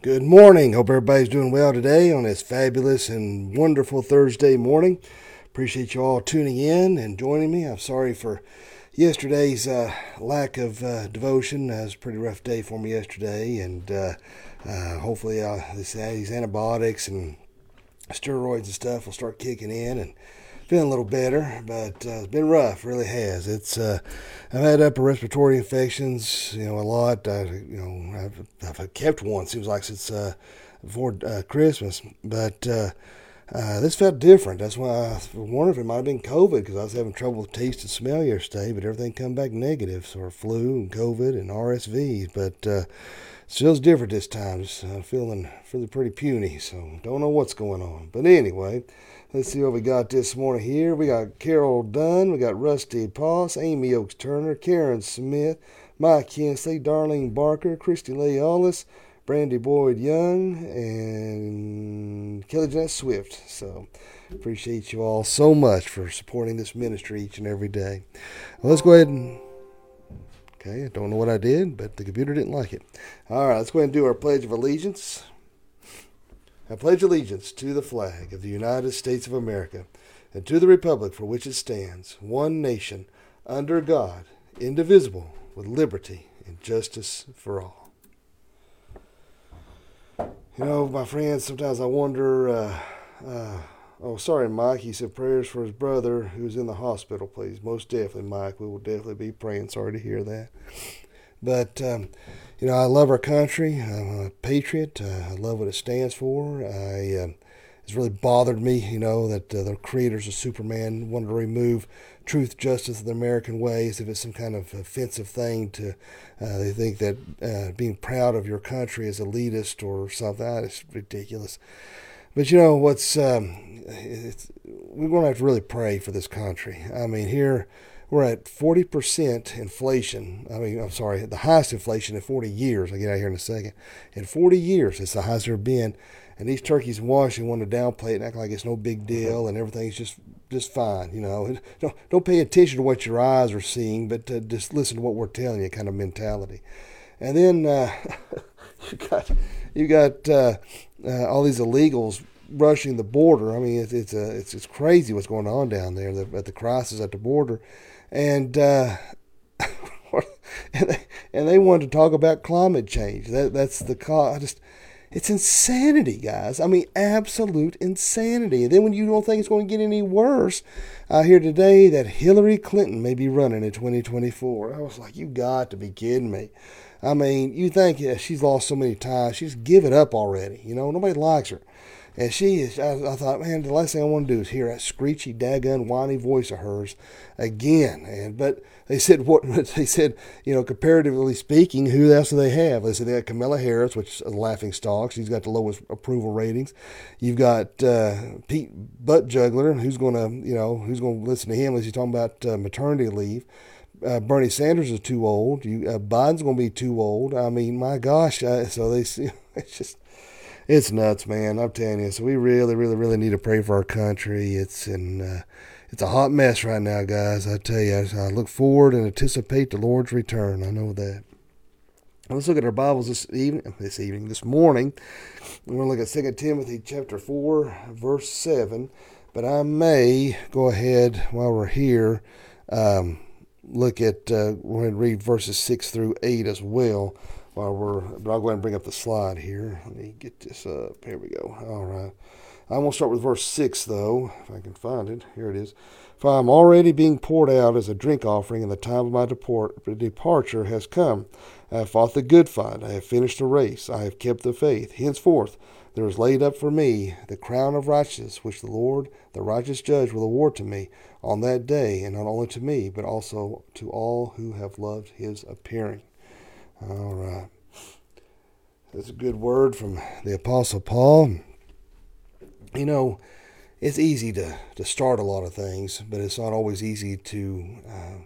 Good morning. Hope everybody's doing well today on this fabulous and wonderful Thursday morning. Appreciate you all tuning in and joining me. I'm sorry for yesterday's uh, lack of uh, devotion. It was a pretty rough day for me yesterday, and uh, uh hopefully uh, these antibiotics and steroids and stuff will start kicking in and feeling a little better, but uh, it's been rough. Really has. It's uh, I've had upper respiratory infections, you know, a lot. I, you know, I've, I've kept one. Seems like since uh, before uh, Christmas, but. Uh, uh, this felt different. That's why I wondered if it might have been COVID because I was having trouble with taste and smell yesterday, but everything come back negative. So flu and COVID and RSV, but uh, feels different this time. Just uh, feeling feeling pretty puny, so don't know what's going on. But anyway, Let's see what we got this morning here. We got Carol Dunn, we got Rusty Poss, Amy Oaks Turner, Karen Smith, Mike Kinsley, Darlene Barker, Christy Layallis, Brandy Boyd Young, and Kelly Jeanette Swift. So appreciate you all so much for supporting this ministry each and every day. Well, let's go ahead and Okay, I don't know what I did, but the computer didn't like it. All right, let's go ahead and do our Pledge of Allegiance. I pledge allegiance to the flag of the United States of America and to the republic for which it stands, one nation, under God, indivisible, with liberty and justice for all. You know, my friends, sometimes I wonder. Uh, uh, oh, sorry, Mike. He said prayers for his brother who's in the hospital, please. Most definitely, Mike. We will definitely be praying. Sorry to hear that. But um, you know, I love our country. I'm a patriot. Uh, I love what it stands for. I uh, it's really bothered me, you know, that uh, the creators of Superman wanted to remove truth, justice, and the American way as if it's some kind of offensive thing. To uh, they think that uh, being proud of your country is elitist or something. It's ridiculous. But you know what's um, we're going to have to really pray for this country. I mean, here we're at 40% inflation. I mean, I'm sorry, the highest inflation in 40 years. I'll get out here in a second. In 40 years, it's the highest there been. And these turkeys in Washington want to downplay it and act like it's no big deal and everything's just just fine. You know, don't, don't pay attention to what your eyes are seeing, but uh, just listen to what we're telling you, kind of mentality. And then uh, you got you got uh, uh, all these illegals rushing the border. I mean, it's it's, uh, it's it's crazy what's going on down there the, at the crisis at the border and uh, and, they, they wanted to talk about climate change. That that's the I just it's insanity, guys. I mean, absolute insanity. And then when you don't think it's going to get any worse, I hear today that Hillary Clinton may be running in 2024. I was like, you got to be kidding me. I mean, you think yeah, she's lost so many times, she's given up already. You know, nobody likes her. And she is, I, I, thought, man, the last thing I want to do is hear that screechy, daggone, whiny voice of hers again. And but they said what they said, you know, comparatively speaking, who else do they have? They said they got Kamala Harris, which is a laughing stock. She's got the lowest approval ratings. You've got uh, Pete Butt Buttigieg, who's going to, you know, who's going to listen to him as he's talking about uh, maternity leave. Uh, Bernie Sanders is too old. You, uh, Biden's going to be too old. I mean, my gosh. So they, see, it's just it's nuts, man. I'm telling you. So we really, really, really need to pray for our country. It's in, uh, it's a hot mess right now, guys. I tell you, I look forward and anticipate the Lord's return. I know that. Let's look at our Bibles this evening. This evening, this morning, we're going to look at 2 Timothy chapter four, verse seven. But I may go ahead while we're here. Um, look at uh, we're going to read verses six through eight as well while we're, but I'll go ahead and bring up the slide here. Let me get this up. Here we go. All right. I'm going to start with verse 6, though, if I can find it. Here it is. For I am already being poured out as a drink offering, and the time of my deport, departure has come. I have fought the good fight. I have finished the race. I have kept the faith. Henceforth, there is laid up for me the crown of righteousness, which the Lord, the righteous judge, will award to me on that day, and not only to me, but also to all who have loved his appearing. All right. That's a good word from the Apostle Paul. You know, it's easy to, to start a lot of things, but it's not always easy to uh,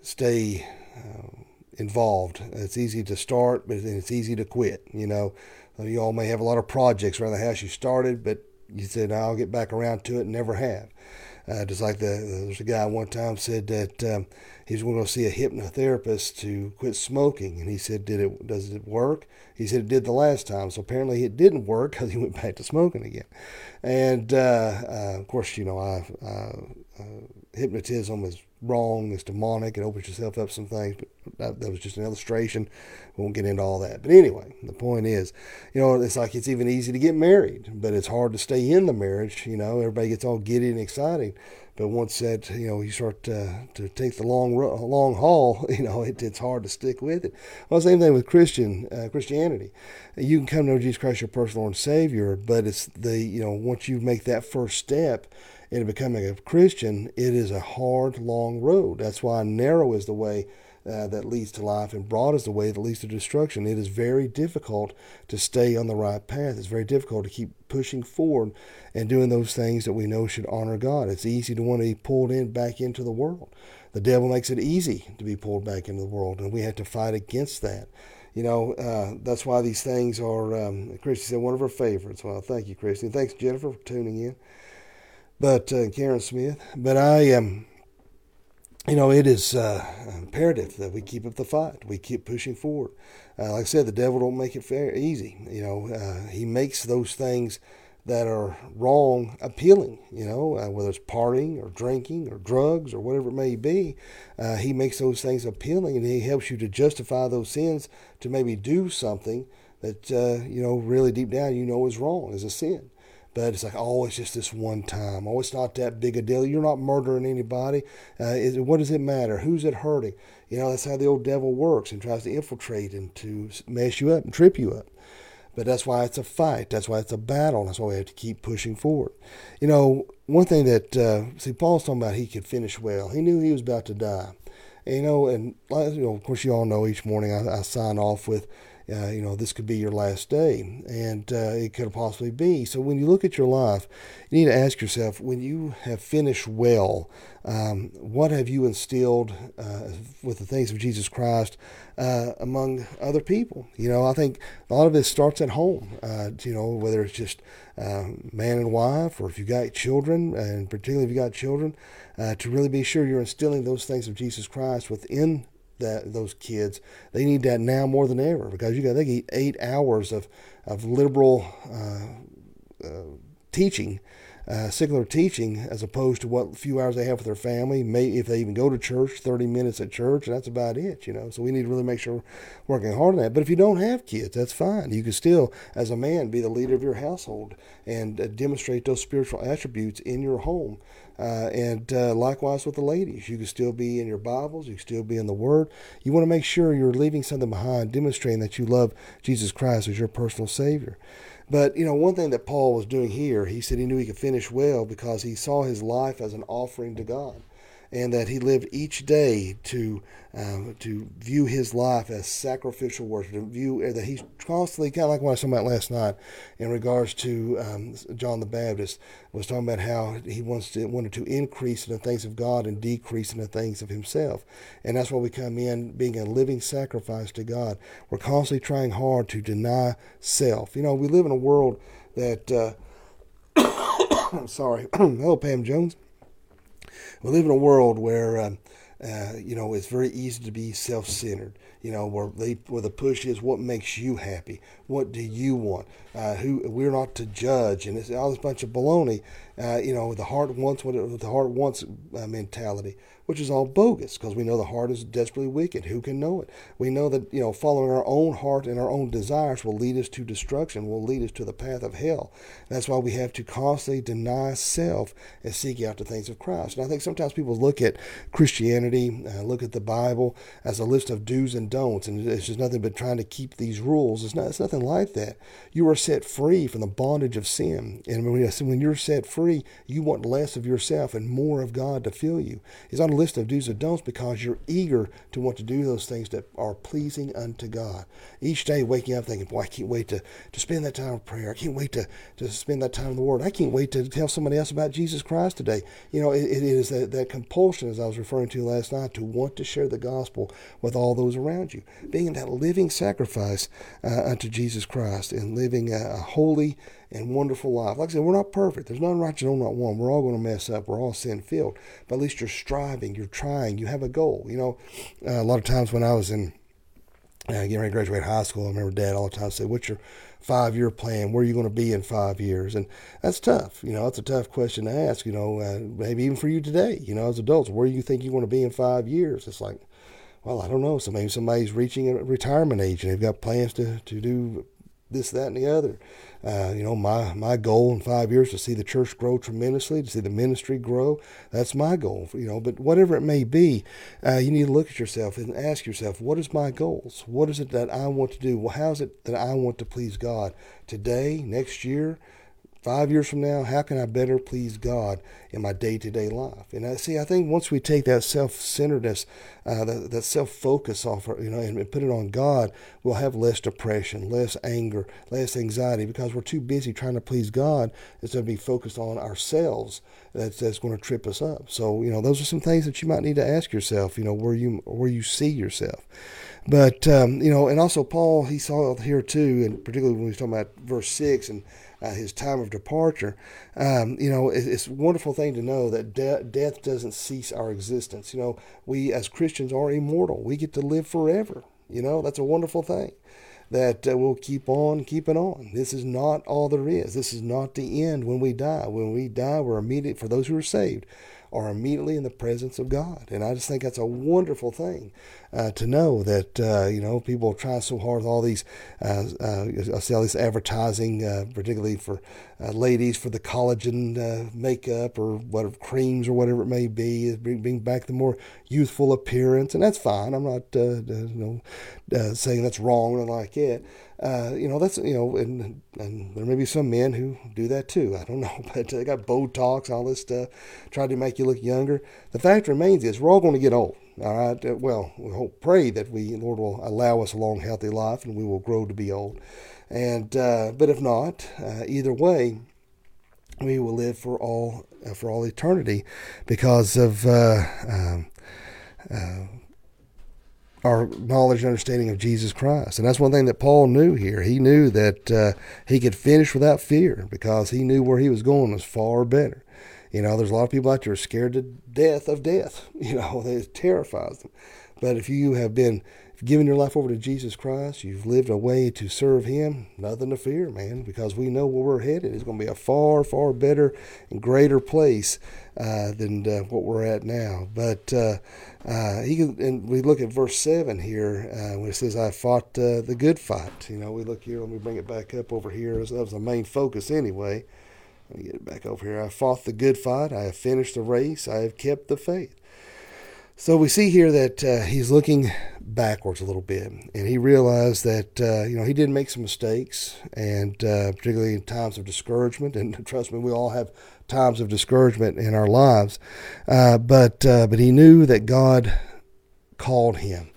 stay uh, involved. It's easy to start, but it's easy to quit. You know, you all may have a lot of projects around the house you started, but you said, I'll get back around to it and never have. Uh, just like the, there's a guy one time said that um, he was going to see a hypnotherapist to quit smoking, and he said, "Did it? Does it work?" He said it did the last time. So apparently it didn't work because he went back to smoking again. And uh, uh, of course, you know, I, uh, hypnotism is wrong, it's demonic, it opens yourself up some things. But that, that was just an illustration. We won't get into all that. But anyway, the point is, you know, it's like it's even easy to get married, but it's hard to stay in the marriage. You know, everybody gets all giddy and exciting. But once that you know you start to, to take the long long haul, you know it, it's hard to stick with it. Well, same thing with Christian uh, Christianity. You can come to know Jesus Christ your personal and Savior, but it's the you know once you make that first step into becoming a Christian, it is a hard, long road. That's why narrow is the way uh, that leads to life, and broad is the way that leads to destruction. It is very difficult to stay on the right path. It's very difficult to keep pushing forward and doing those things that we know should honor God. It's easy to want to be pulled in back into the world. The devil makes it easy to be pulled back into the world, and we have to fight against that. You know, uh, that's why these things are, um, Christy said, one of her favorites. Well, thank you, Christy. Thanks, Jennifer, for tuning in. But, uh, Karen Smith. But I am. Um, you know, it is uh, imperative that we keep up the fight. We keep pushing forward. Uh, like I said, the devil don't make it fair easy. You know, uh, he makes those things that are wrong appealing. You know, uh, whether it's partying or drinking or drugs or whatever it may be, uh, he makes those things appealing, and he helps you to justify those sins to maybe do something that you know really deep down you know is wrong, is a sin. But it's like, oh, it's just this one time. Oh, it's not that big a deal. You're not murdering anybody. Uh, is, what does it matter? Who's it hurting? You know, that's how the old devil works and tries to infiltrate and to mess you up and trip you up. But that's why it's a fight. That's why it's a battle. That's why we have to keep pushing forward. You know, one thing that, uh, see, Paul's talking about he could finish well. He knew he was about to die. And, you know, and, you know, of course, you all know each morning I, I sign off with, uh, you know, this could be your last day, and uh, it could possibly be. So when you look at your life, you need to ask yourself: when you have finished well, um, what have you instilled uh, with the things of Jesus Christ uh, among other people? You know, I think a lot of this starts at home. Uh, you know, whether it's just uh, man and wife, or if you got children, and particularly if you got children, to really be sure you're instilling those things of Jesus Christ within that those kids. They need that now more than ever because you got they get eight hours of of liberal uh, uh, teaching, uh, secular teaching, as opposed to what few hours they have with their family. May if they even go to church, thirty minutes at church, and that's about it. You know, so we need to really make sure we're working hard on that. But if you don't have kids, that's fine. You can still, as a man, be the leader of your household and uh, demonstrate those spiritual attributes in your home. Uh, and uh, likewise with the ladies, you can still be in your Bibles, you can still be in the Word. You want to make sure you're leaving something behind, demonstrating that you love Jesus Christ as your personal Savior. But, you know, one thing that Paul was doing here, he said he knew he could finish well because he saw his life as an offering to God and that he lived each day to um, to view his life as sacrificial worship, to view uh, that he's constantly kind of like what I was talking about last night in regards to um, John the Baptist was talking about how he wants to wanted to increase in the things of God and decrease in the things of himself, and that's why we come in being a living sacrifice to God. We're constantly trying hard to deny self. You know, we live in a world that. Uh, I'm sorry. Hello, Pam Jones we live in a world where um, uh, you know it's very easy to be self-centered. You know where they where the push is what makes you happy, what do you want? Uh, who we're not to judge, and it's all this bunch of baloney. Uh, you know the heart wants what it, the heart wants uh, mentality which is all bogus because we know the heart is desperately wicked. Who can know it? We know that, you know, following our own heart and our own desires will lead us to destruction, will lead us to the path of hell. That's why we have to constantly deny self and seek out the things of Christ. And I think sometimes people look at Christianity, uh, look at the Bible as a list of do's and don'ts, and it's just nothing but trying to keep these rules. It's, not, it's nothing like that. You are set free from the bondage of sin. And when you're set free, you want less of yourself and more of God to fill you. It's not list of do's and don'ts because you're eager to want to do those things that are pleasing unto God. Each day waking up thinking, boy, I can't wait to, to spend that time of prayer. I can't wait to, to spend that time in the Word. I can't wait to tell somebody else about Jesus Christ today. You know, it, it is that, that compulsion, as I was referring to last night, to want to share the gospel with all those around around you, being that living sacrifice uh, unto Jesus Christ and living a, a, holy and wonderful life. Like I said, we're not perfect. There's none righteous, no, not one. We're all going to mess up. We're all sin filled. But at least you're striving, you're trying, you have a goal. You know, uh, a lot of times when I was in uh, getting ready to graduate high school, I remember Dad all the time say, "What's your five year plan? Where are you going to be in five years? And that's tough. You know, it's a tough question to ask, you know, uh, maybe even for you today, you know, as adults, where do you think you want to be in five years? It's like, well, I don't know. So maybe somebody's reaching a retirement age and they've got plans to, to do this, that, and the other. Uh, you know, my, my goal in five years to see the church grow tremendously, to see the ministry grow. That's my goal, you know. But whatever it may be, uh, you need to look at yourself and ask yourself, what is my goals? What is it that I want to do? Well, how is it that I want to please God today, next year? Five years from now, how can I better please God in my day to day life? And I see, I think once we take that self centeredness, uh, that, that self focus off, you know, and, and, put it on God, we'll have less depression, less anger, less anxiety because we're too busy trying to please God instead of be focused on ourselves. That's, that's going to trip us up. So, you know, those are some things that you might need to ask yourself, you know, where you, where you see yourself. But, um, you know, and also Paul, he saw it here too, and particularly when he's talking about verse 6 and uh, his time of departure. Um, you know, it, it's a wonderful thing to know that de- death doesn't cease our existence. You know, we as Christians are immortal. We get to live forever. You know, that's a wonderful thing that uh, we'll keep on keeping on. This is not all there is. This is not the end when we die. When we die, we're immediate for those who are saved are immediately in the presence of God. And I just think that's a wonderful thing uh, to know that, uh, you know, people try so hard with all these, uh, uh I see all this advertising, uh, particularly for uh, ladies for the collagen makeup or whatever creams or whatever it may be, bring, back the more youthful appearance. And that's fine. I'm not, you know, saying that's wrong or like it. Uh, you know, that's, you know, and, and there may be some men who do that too. I don't know, but they got Botox, all this stuff, trying to make you look younger. The fact remains is we're all going to get old. All right. Uh, well, we hope, pray that we, Lord will allow us a long, healthy life and we will grow to be old. And, uh, but if not, uh, either way, we will live for all, uh, for all eternity because of, um, our knowledge and understanding of Jesus Christ. And that's one thing that Paul knew here. He knew that uh, he could finish without fear because he knew where he was going was far better. You know, there's a lot of people out there scared to death of death. You know, it terrifies them. But if you have been given your life over to Jesus Christ, you've lived a way to serve Him, nothing to fear, man, because we know where we're headed. It's going to be a far, far better and greater place uh, than uh, what we're at now. But uh, uh he and we look at verse seven here uh, when it says, "I fought uh, the good fight." You know, we look here. Let me bring it back up over here. That was the main focus anyway. Let me get it back over here. I fought the good fight. I have finished the race. I have kept the faith. So we see here that uh, he's looking backwards a little bit, and he realized that uh, you know he did make some mistakes, and uh, particularly in times of discouragement. And trust me, we all have times of discouragement in our lives, uh, but uh, but he knew that God called him,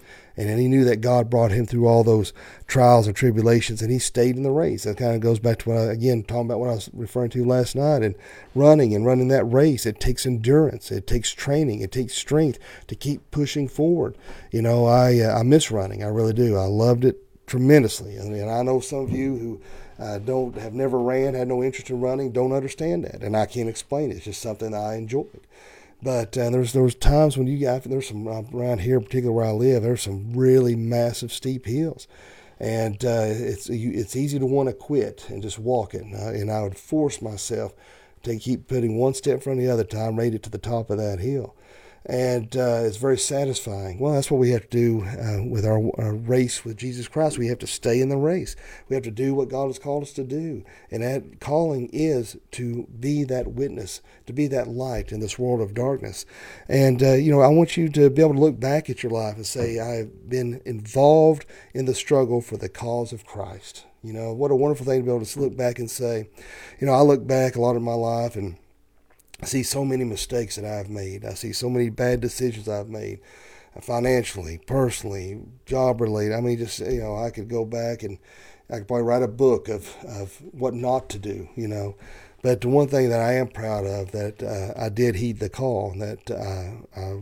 and he knew that God brought him through all those trials and tribulations, and he stayed in the race. That kind of goes back to what I, again, talking about what I was referring to last night, and running and running that race. It takes endurance, it takes training, it takes strength to keep pushing forward. You know, I uh, I miss running, I really do. I loved it tremendously, and, I know some of you who. Uh, don't have never ran, had no interest in running, don't understand that, and I can't explain it. It's just something I enjoyed. But uh, there's there was times when you got there's some uh, around here, particularly where I live, there's some really massive steep hills, and uh, it's you, it's easy to want to quit and just walk it. Uh, and I would force myself to keep putting one step in front of the other time, made it to the top of that hill and uh, it's very satisfying. Well, that's what we have to do uh, with our, our, race with Jesus Christ. We have to stay in the race. We have to do what God has called us to do, and that calling is to be that witness, to be that light in this world of darkness. And uh, you know, I want you to be able to look back at your life and say, "I've been involved in the struggle for the cause of Christ." You know, what a wonderful thing to be able to look back and say, you know, I look back a lot of my life and I see so many mistakes that I've made. I see so many bad decisions I've made uh, financially, personally, job related. I mean, just, you know, I could go back and I could probably write a book of, of what not to do, you know. But the one thing that I am proud of that uh, I did heed the call, and that uh, I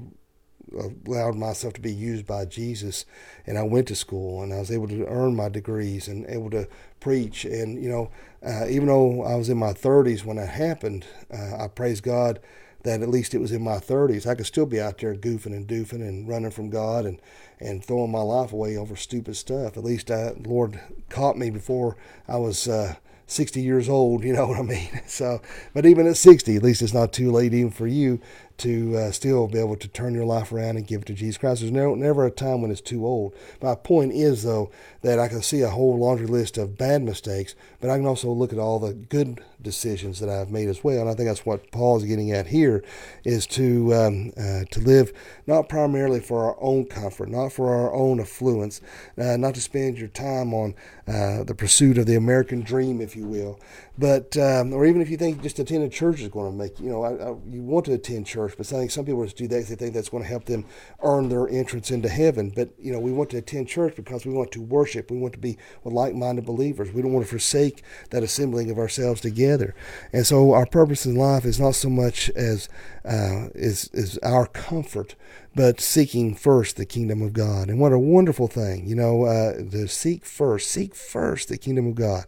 allowed myself to be used by Jesus, and I went to school and I was able to earn my degrees and able to preach. And you know, uh, even though I was in my 30s when that happened, uh, I praise God that at least it was in my 30s. I could still be out there goofing and doofing and running from God and, and throwing my life away over stupid stuff. At least I, Lord caught me before I was uh, 60 years old, you know what I mean? So, but even at 60, at least it's not too late even for you to uh, still be able to turn your life around and give it to Jesus Christ. There's no, never a time when it's too old. My point is, though, that I can see a whole laundry list of bad mistakes, but I can also look at all the good decisions that I've made as well. And I think that's what Paul is getting at here, is to um, uh, to live not primarily for our own comfort, not for our own affluence, uh, not to spend your time on uh, the pursuit of the American dream, if you will, but um, or even if you think just attending church is going to make you know I, I, you want to attend church but I think some people just do that. Because they think that's going to help them earn their entrance into heaven. But you know, we want to attend church because we want to worship. We want to be with like-minded believers. We don't want to forsake that assembling of ourselves together. And so, our purpose in life is not so much as uh, is is our comfort, but seeking first the kingdom of God. And what a wonderful thing, you know, uh, to seek first, seek first the kingdom of God.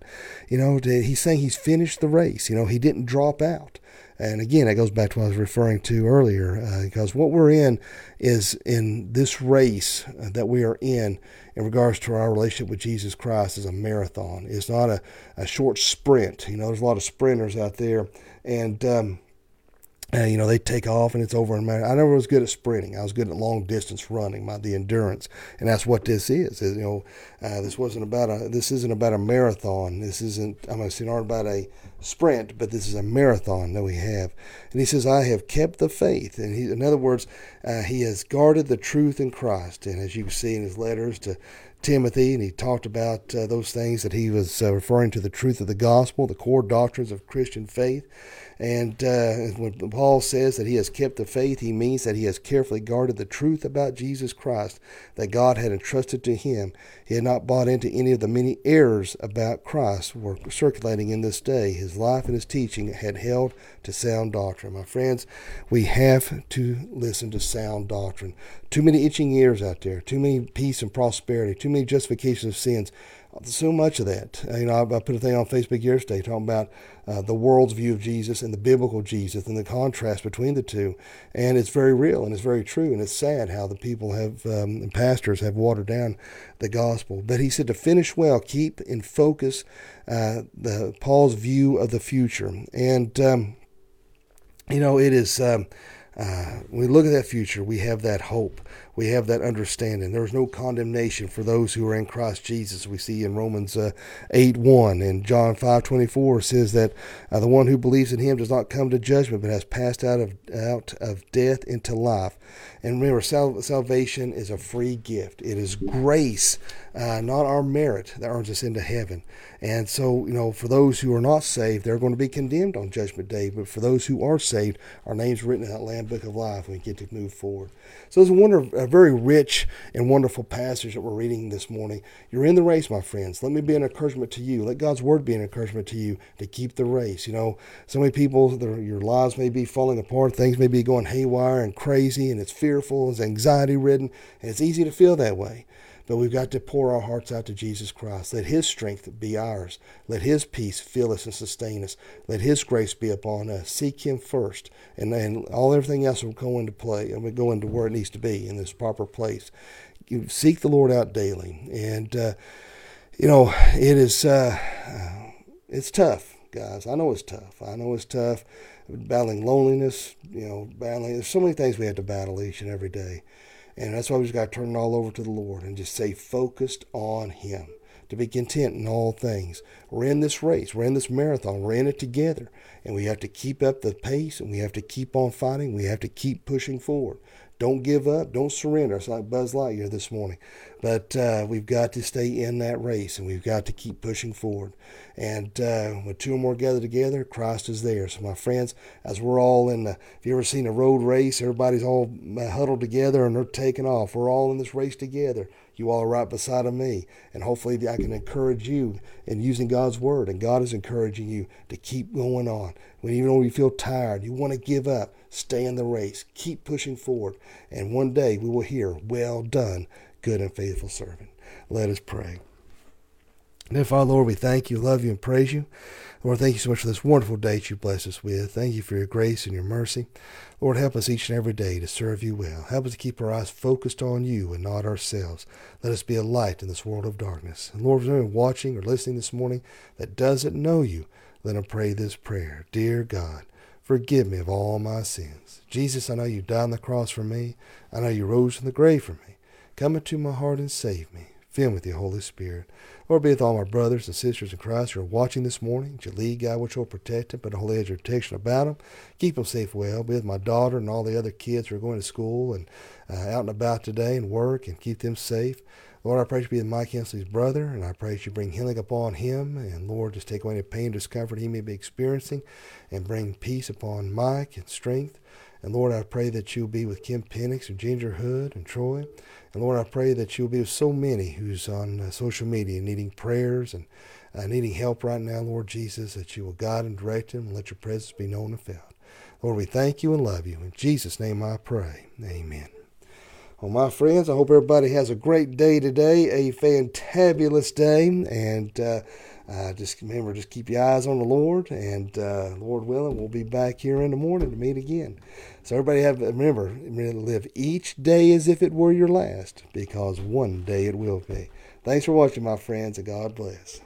You know, to, he's saying he's finished the race. You know, he didn't drop out. And again, it goes back to what I was referring to earlier, uh, because what we're in is in this race that we are in in regards to our relationship with Jesus Christ is a marathon. It's not a, a short sprint. You know, there's a lot of sprinters out there, and um, you know, they take off and it's over in a minute. I never was good at sprinting. I was good at long distance running, my the endurance, and that's what this is. you know, uh, this wasn't about a. This isn't about a marathon. This isn't. I'm going to not about a sprint, but this is a marathon that we have. And he says, "I have kept the faith." And he, in other words, uh, he has guarded the truth in Christ. And as you see in his letters to Timothy, and he talked about uh, those things that he was uh, referring to the truth of the gospel, the core doctrines of Christian faith. And uh, when Paul says that he has kept the faith, he means that he has carefully guarded the truth about Jesus Christ that God had entrusted to him. He had not bought into any of the many errors about Christ were circulating in this day. His life and his teaching had held to sound doctrine. My friends, we have to listen to sound doctrine. Too many itching ears out there, too many peace and prosperity, too many justifications of sins so much of that. Uh, you know, I, I, put a thing on Facebook yesterday talking about uh, the world's view of Jesus and the biblical Jesus and the contrast between the two. And it's very real and it's very true. And it's sad how the people have, um, and pastors have watered down the gospel. But he said to finish well, keep in focus uh, the Paul's view of the future. And, um, you know, it is. Um, uh, when we look at that future, we have that hope we have that understanding. There is no condemnation for those who are in Christ Jesus. We see in Romans uh, 8 1 and John five twenty four says that uh, the one who believes in him does not come to judgment, but has passed out of out of death into life. And remember, sal- salvation is a free gift. It is grace, uh, not our merit, that earns us into heaven. And so, you know, for those who are not saved, they're going to be condemned on Judgment Day. But for those who are saved, our names written in that Lamb Book of Life. We get to move forward. So it's a wonder, a very rich and wonderful passage that we're reading this morning. You're in the race, my friends. Let me be an encouragement to you. Let God's word be an encouragement to you to keep the race. You know, so many people, your lives may be falling apart, things may be going haywire and crazy, and it's fearful, it's anxiety ridden, and it's easy to feel that way. But we've got to pour our hearts out to Jesus Christ. Let His strength be ours. Let His peace fill us and sustain us. Let His grace be upon us. Seek Him first, and then all everything else will go into play and will go into where it needs to be in this proper place. You seek the Lord out daily, and uh, you know it is uh, uh, it's tough, guys. I know it's tough. I know it's tough. Battling loneliness, you know, battling. There's so many things we have to battle each and every day. And that's why we just got to turn it all over to the Lord and just stay focused on Him. To be content in all things. We're in this race. We're in this marathon. We're in it together. And we have to keep up the pace and we have to keep on fighting. We have to keep pushing forward. Don't give up. Don't surrender. It's like Buzz Lightyear this morning. But uh, we've got to stay in that race and we've got to keep pushing forward. And uh, when two or more gather together, Christ is there. So, my friends, as we're all in the, if you ever seen a road race, everybody's all uh, huddled together and they're taking off. We're all in this race together. You all are right beside of me. And hopefully, I can encourage you in using God's word. And God is encouraging you to keep going on. When even though you feel tired, you want to give up, stay in the race, keep pushing forward. And one day we will hear, Well done, good and faithful servant. Let us pray. And Father, oh, Lord, we thank you, love you, and praise you. Lord, thank you so much for this wonderful day that you bless us with. Thank you for your grace and your mercy. Lord, help us each and every day to serve you well. Help us to keep our eyes focused on you and not ourselves. Let us be a light in this world of darkness. And Lord, if anyone watching or listening this morning that doesn't know you, let them pray this prayer. Dear God, forgive me of all my sins. Jesus, I know you died on the cross for me. I know you rose from the grave for me. Come into my heart and save me. Fill me with your Holy Spirit. Lord, be with all my brothers and sisters in Christ who are watching this morning. That you lead, God, which will protect them, put a holy edge protection about them. Keep them safe well. Be with my daughter and all the other kids who are going to school and uh, out and about today and work and keep them safe. Lord, I pray you be with Mike Hensley's brother, and I pray that you bring healing upon him. And Lord, just take away any pain, discomfort he may be experiencing, and bring peace upon Mike and strength. And Lord, I pray that you'll be with Kim Penix and Ginger Hood and Troy. And Lord, I pray that you'll be with so many who's on uh, social media needing prayers and uh, needing help right now, Lord Jesus, that you will guide and direct them and let your presence be known and felt. Lord, we thank you and love you. In Jesus' name I pray. Amen. Well, my friends, I hope everybody has a great day today, a fantabulous day, and uh, uh, just remember, just keep your eyes on the Lord, and uh, Lord willing, we'll be back here in the morning to meet again. So everybody have remember, live each day as if it were your last, because one day it will be. Thanks for watching, my friends, and God bless.